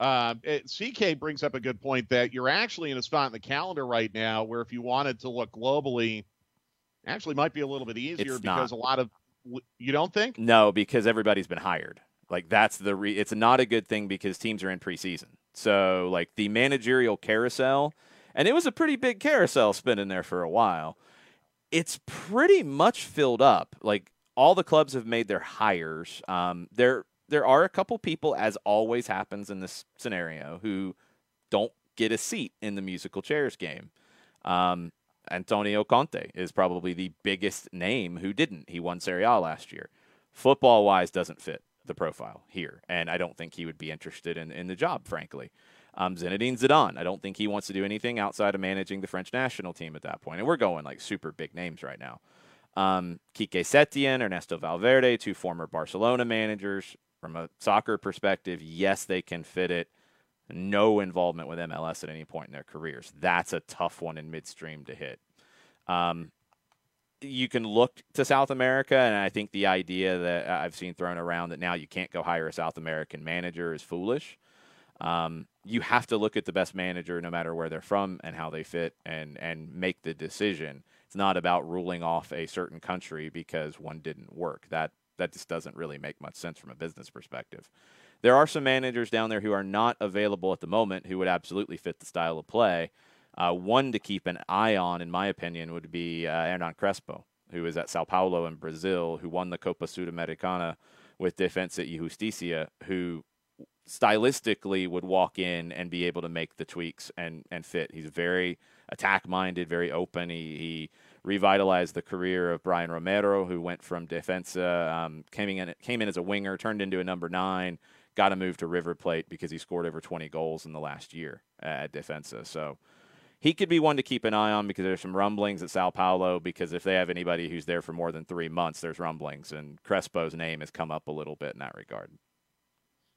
Uh, it, CK brings up a good point that you're actually in a spot in the calendar right now where if you wanted to look globally, actually might be a little bit easier it's because not. a lot of you don't think? No, because everybody's been hired. Like that's the re- it's not a good thing because teams are in preseason. So like the managerial carousel, and it was a pretty big carousel spinning there for a while. It's pretty much filled up. Like all the clubs have made their hires. Um, there there are a couple people, as always happens in this scenario, who don't get a seat in the musical chairs game. Um, Antonio Conte is probably the biggest name who didn't. He won Serie A last year. Football wise, doesn't fit the profile here, and I don't think he would be interested in, in the job, frankly. Um, Zinedine Zidane, I don't think he wants to do anything outside of managing the French national team at that point. And we're going like super big names right now. Um, Quique Setien, Ernesto Valverde, two former Barcelona managers, from a soccer perspective, yes, they can fit it. No involvement with MLS at any point in their careers. That's a tough one in midstream to hit. Um, you can look to South America, and I think the idea that I've seen thrown around that now you can't go hire a South American manager is foolish. Um, you have to look at the best manager, no matter where they're from and how they fit, and and make the decision. It's not about ruling off a certain country because one didn't work. That that just doesn't really make much sense from a business perspective. There are some managers down there who are not available at the moment who would absolutely fit the style of play. Uh, one to keep an eye on, in my opinion, would be uh, Hernan Crespo, who is at Sao Paulo in Brazil, who won the Copa Sudamericana with Defensa y Justicia, who stylistically would walk in and be able to make the tweaks and, and fit. He's very attack minded, very open. He, he revitalized the career of Braian Romero, who went from defensa, um, came in came in as a winger, turned into a number nine, got a move to River Plate because he scored over 20 goals in the last year at defensa. So he could be one to keep an eye on because there's some rumblings at Sao Paulo. Because if they have anybody who's there for more than three months, there's rumblings, and Crespo's name has come up a little bit in that regard.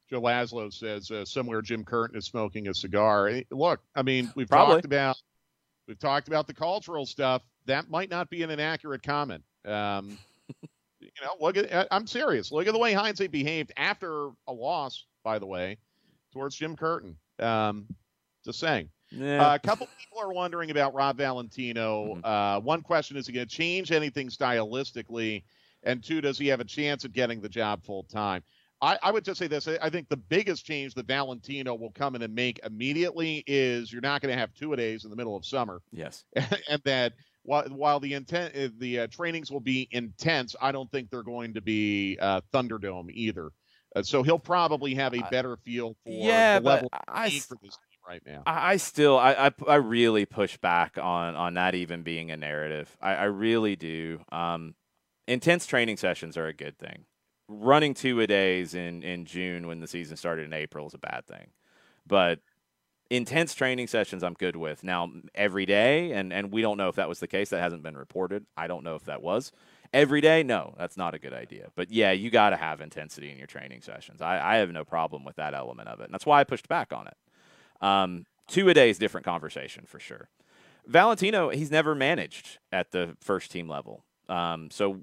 Joe Laszlo says uh, somewhere Jim Curtin is smoking a cigar. Look, I mean, we've Probably. talked about we've talked about the cultural stuff that might not be an inaccurate comment. Um, you know, look at I'm serious. Look at the way Heinze behaved after a loss, by the way, towards Jim Curtin. Um, just saying. Yeah. Uh, a couple people are wondering about Rob Valentino. Mhm. Uh, one question is he going to change anything stylistically? And two, does he have a chance at getting the job full time? I, I would just say this. I I think the biggest change that Valentino will come in and make immediately is you're not going to have two a days in the middle of summer. yes. and that while, while the intent uh, the uh, trainings will be intense, I don't think they're going to be uh, Thunderdome either. Uh, so he'll probably have a better feel for Yeah, the level I, for this team right now. I I still I, I I really push back on on that even being a narrative. I, I really do. Um, intense training sessions are a good thing. Running two a days in in June when the season started in April is a bad thing, but intense training sessions I'm good with. Now every day, and and we don't know if that was the case. That hasn't been reported. I don't know if that was every day. No, that's not a good idea. But yeah, you got to have intensity in your training sessions. I, I have no problem with that element of it, and that's why I pushed back on it. Um, two a day is different conversation for sure. Valentino, he's never managed at the first team level. Um, so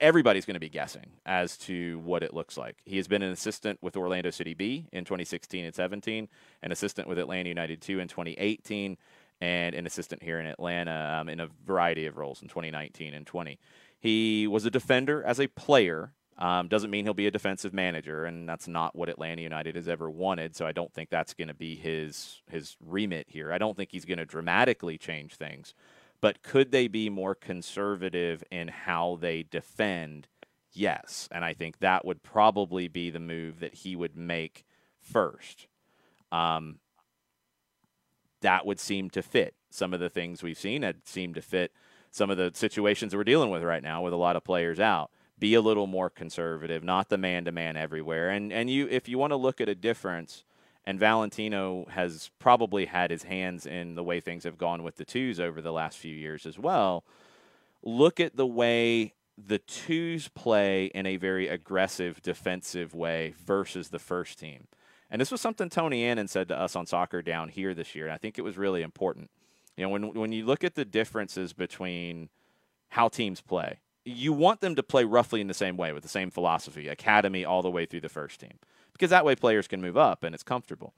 everybody's going to be guessing as to what it looks like. He has been an assistant with Orlando City B in 2016 and 17, an assistant with Atlanta United 2 in 2018, and an assistant here in Atlanta um, in a variety of roles in 2019 and 20. He was a defender as a player Um, doesn't mean he'll be a defensive manager, and that's not what Atlanta United has ever wanted. So I don't think that's going to be his his remit here. I don't think he's going to dramatically change things, but could they be more conservative in how they defend? Yes, and I think that would probably be the move that he would make first. Um, that would seem to fit some of the things we've seen. It seemed to fit some of the situations that we're dealing with right now with a lot of players out. Be a little more conservative, not the man to man everywhere. And and you if you want to look at a difference, and Valentino has probably had his hands in the way things have gone with the twos over the last few years as well. Look at the way the twos play in a very aggressive defensive way versus the first team. And this was something Tony Annan said to us on Soccer Down here this year, and I think it was really important. You know, when when you look at the differences between how teams play, you want them to play roughly in the same way with the same philosophy, academy all the way through the first team, because that way players can move up and it's comfortable.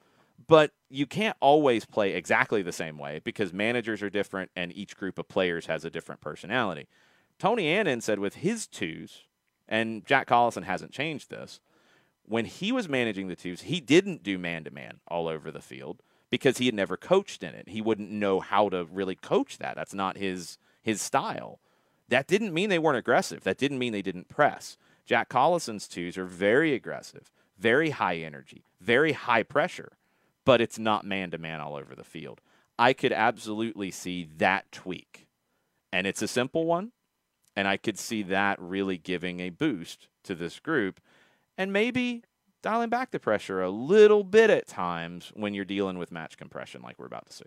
But you can't always play exactly the same way because managers are different and each group of players has a different personality. Tony Annan said with his twos, and Jack Collison hasn't changed this. When he was managing the twos, he didn't do man to man all over the field because he had never coached in it. He wouldn't know how to really coach that. That's not his his style. That didn't mean they weren't aggressive. That didn't mean they didn't press. Jack Collison's twos are very aggressive, very high energy, very high pressure, but it's not man to man all over the field. I could absolutely see that tweak. And it's a simple one. And I could see that really giving a boost to this group. And maybe dialing back the pressure a little bit at times when you're dealing with match compression like we're about to see.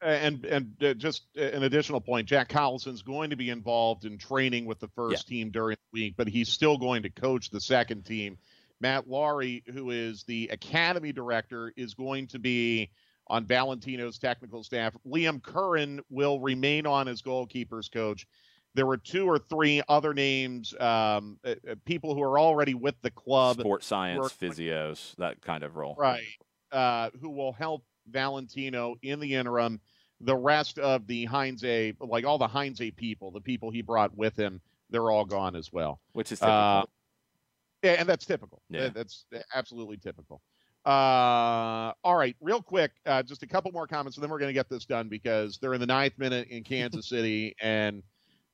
And and uh, just an additional point, Jack Collison's going to be involved in training with the first yeah. team during the week, but he's still going to coach the second team. Matt Lawrey, who is the academy director, is going to be on Valentino's technical staff. Liam Curran will remain on as goalkeepers coach there were two or three other names, um, uh, uh, people who are already with the club, sports science, physios, that kind of role, right? Uh, who will help Valentino in the interim. The rest of the Heinze, like all the Heinze people, the people he brought with him, they're all gone as well. Which is typical. Uh, yeah, and that's typical. Yeah. That's absolutely typical. Uh, all right, real quick, uh, just a couple more comments, and then we're going to get this done because they're in the ninth minute in Kansas City, and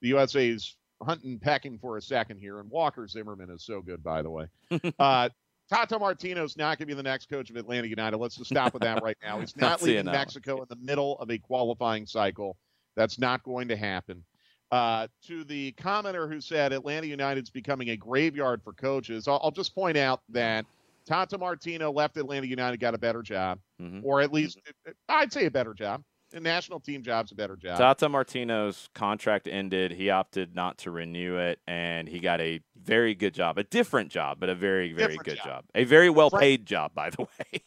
the USA's hunting pecking for a second here, and Walker Zimmerman is so good, by the way. uh, Tata Martino's not going to be the next coach of Atlanta United. Let's just stop with that right now. He's not leaving Mexico in the middle of a qualifying cycle. That's not going to happen. Uh, to the commenter who said Atlanta United's becoming a graveyard for coaches, I'll, I'll just point out that Tata Martino left Atlanta United, got a better job, mm-hmm. or at least I'd say a better job a national team job's a better job. Tata Martino's contract ended. He opted not to renew it, and he got a very good job, a different job, but a very, very different good job. job. A very well paid job, by the way.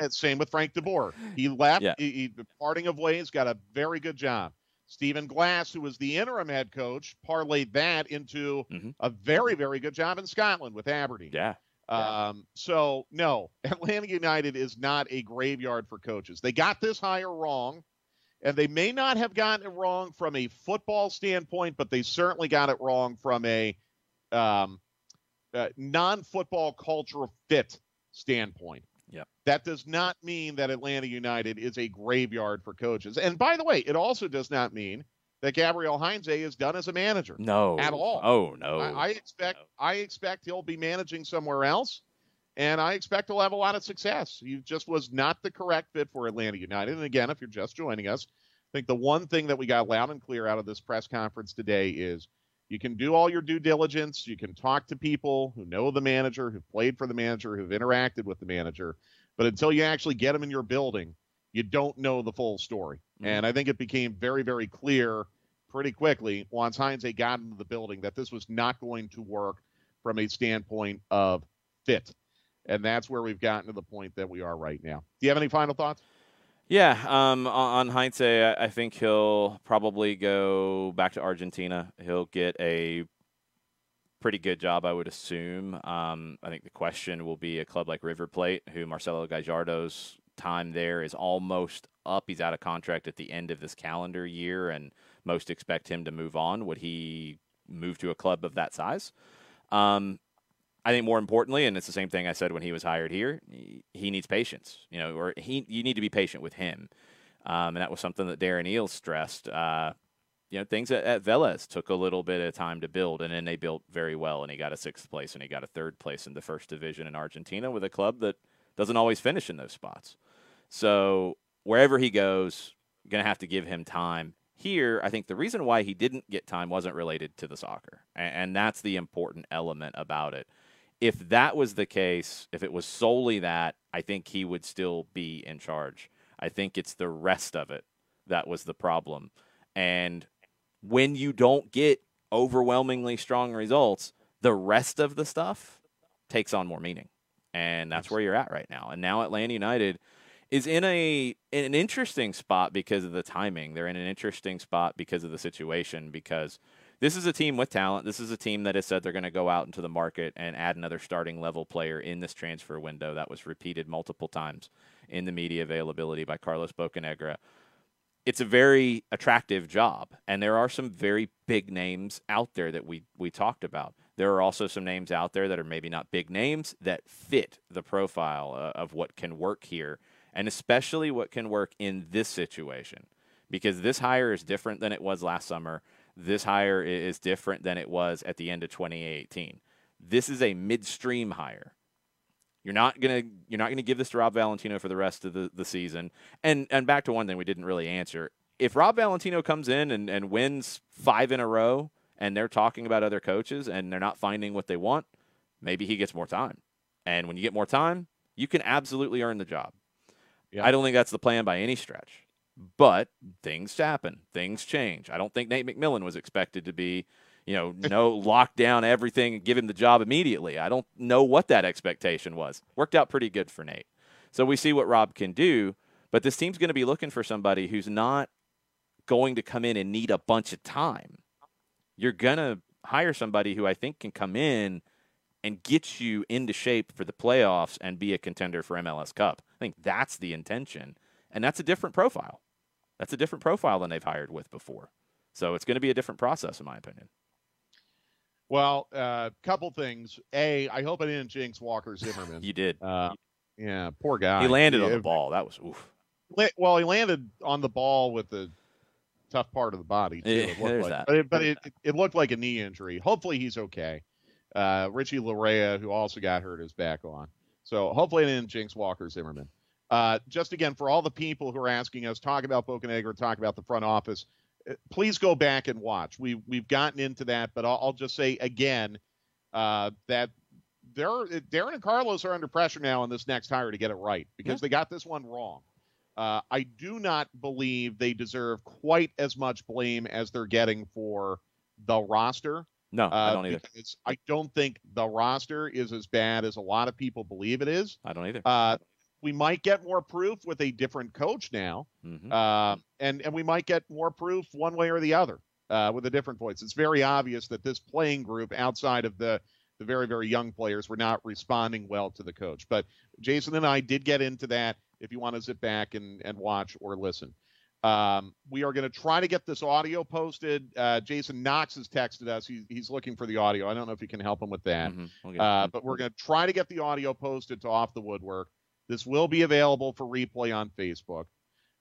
And same with Frank DeBoer. He left. Yeah. He, he, parting of ways, got a very good job. Stephen Glass, who was the interim head coach, parlayed that into mm-hmm. a very, very good job in Scotland with Aberdeen. Yeah. Um, so no, Atlanta United is not a graveyard for coaches. They got this hire wrong and they may not have gotten it wrong from a football standpoint, but they certainly got it wrong from a um, uh, non-football cultural fit standpoint. Yeah. That does not mean that Atlanta United is a graveyard for coaches. And by the way, it also does not mean that Gabriel Heinze is done as a manager. No. At all. Oh no. I, I expect no. I expect he'll be managing somewhere else and I expect he'll have a lot of success. He just was not the correct fit for Atlanta United. And again, if you're just joining us, I think the one thing that we got loud and clear out of this press conference today is you can do all your due diligence. You can talk to people who know the manager, who've played for the manager, who've interacted with the manager. But until you actually get them in your building, you don't know the full story. Mm-hmm. And I think it became very, very clear pretty quickly once Heinze got into the building that this was not going to work from a standpoint of fit. And that's where we've gotten to the point that we are right now. Do you have any final thoughts? Yeah, um, on Heinze, I think he'll probably go back to Argentina. He'll get a pretty good job, I would assume. Um, I think the question will be a club like River Plate, who Marcelo Gallardo's time there is almost up. He's out of contract at the end of this calendar year, and most expect him to move on. Would he move to a club of that size? Um, I think more importantly, and it's the same thing I said when he was hired here, he needs patience. You know, or he you need to be patient with him, um, and that was something that Darren Eales stressed. Uh, you know, things at, at Velez took a little bit of time to build, and then they built very well, and he got a sixth place, and he got a third place in the first division in Argentina with a club that doesn't always finish in those spots. So wherever he goes, going to have to give him time. Here, I think the reason why he didn't get time wasn't related to the soccer, and, and that's the important element about it if that was the case, if it was solely that, I think he would still be in charge. I think it's the rest of it that was the problem. And when you don't get overwhelmingly strong results, the rest of the stuff takes on more meaning. And that's where you're at right now. And now Atlanta United is in a in an interesting spot because of the timing. They're in an interesting spot because of the situation because – this is a team with talent. This is a team that has said they're going to go out into the market and add another starting level player in this transfer window. That was repeated multiple times in the media availability by Carlos Bocanegra. It's a very attractive job, and there are some very big names out there that we we talked about. There are also some names out there that are maybe not big names that fit the profile uh, of what can work here, and especially what can work in this situation, because this hire is different than it was last summer this hire is different than it was at the end of 2018. This is a midstream hire. You're not gonna you're not gonna give this to Rob Valentino for the rest of the, the season. And and back to one thing we didn't really answer. If Rob Valentino comes in and, and wins five in a row and they're talking about other coaches and they're not finding what they want, maybe he gets more time. And when you get more time, you can absolutely earn the job. Yeah. I don't think that's the plan by any stretch. But things happen, things change. I don't think Nate McMillan was expected to be, you know, no lock down everything and give him the job immediately. I don't know what that expectation was. Worked out pretty good for Nate. So we see what Rob can do, but this team's going to be looking for somebody who's not going to come in and need a bunch of time. You're going to hire somebody who I think can come in and get you into shape for the playoffs and be a contender for MLS Cup. I think that's the intention. And that's a different profile. That's a different profile than they've hired with before. So it's going to be a different process, in my opinion. Well, a uh, couple things. A, I hope I didn't jinx Walker Zimmerman. you did. Uh, yeah, poor guy. He landed on the ball. That was oof. Well, he landed on the ball with the tough part of the body. Too, it There's like. that. But, it, but it, it, looked like a knee injury. Hopefully, he's okay. Uh, Richie Laryea, who also got hurt, is back on. So hopefully, I didn't jinx Walker Zimmerman. Uh, just again, for all the people who are asking us, talk about Bocanegra, talk about the front office, uh, please go back and watch. We, we've gotten into that, but I'll, I'll just say again uh, that Darren and Carlos are under pressure now in this next hire to get it right because yeah. they got this one wrong. Uh, I do not believe they deserve quite as much blame as they're getting for the roster. No, I uh, don't either. I don't think the roster is as bad as a lot of people believe it is. I don't either. Uh, we might get more proof with a different coach now, mm-hmm. uh, and and we might get more proof one way or the other uh, with a different voice. It's very obvious that this playing group, outside of the the very very young players, were not responding well to the coach. But Jason and I did get into that. If you want to sit back and and watch or listen. Um, we are going to try to get this audio posted. Uh, Jason Knox has texted us. He, he's looking for the audio. I don't know if you can help him with that. Mm-hmm. Uh, but we're going to try to get the audio posted to Off the Woodwork. This will be available for replay on Facebook.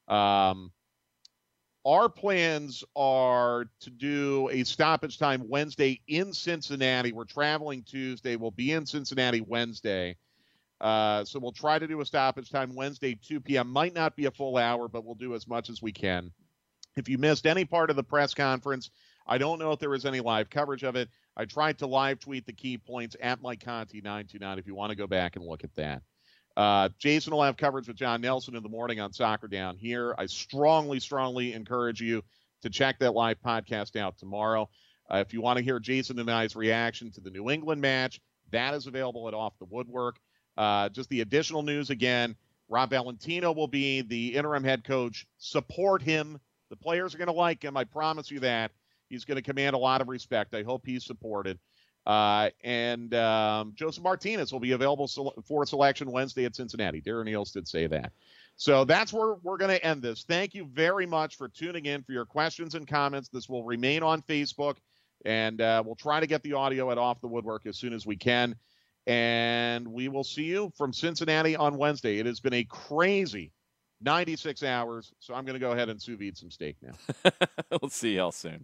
Um, our plans are to do a stoppage time Wednesday in Cincinnati. We're traveling Tuesday. We'll be in Cincinnati Wednesday. Uh, so we'll try to do a stoppage time Wednesday, 2 p.m. Might not be a full hour, but we'll do as much as we can. If you missed any part of the press conference, I don't know if there was any live coverage of it. I tried to live tweet the key points at Mike Conti 929 if you want to go back and look at that. Uh, Jason will have coverage with John Nelson in the morning on Soccer Down here. I strongly, strongly encourage you to check that live podcast out tomorrow. Uh, if you want to hear Jason and I's reaction to the New England match, that is available at Off the Woodwork. Uh, just the additional news again Rob Valentino will be the interim head coach. Support him. The players are going to like him. I promise you that. He's going to command a lot of respect. I hope he's supported. Uh, and um, Josef Martinez will be available for selection Wednesday at Cincinnati. Darren Eales did say that. So that's where we're going to end this. Thank you very much for tuning in for your questions and comments. This will remain on Facebook, and uh, we'll try to get the audio at Off the Woodwork as soon as we can. And we will see you from Cincinnati on Wednesday. It has been a crazy 96 hours, so I'm going to go ahead and sous vide some steak now. we'll see y'all soon.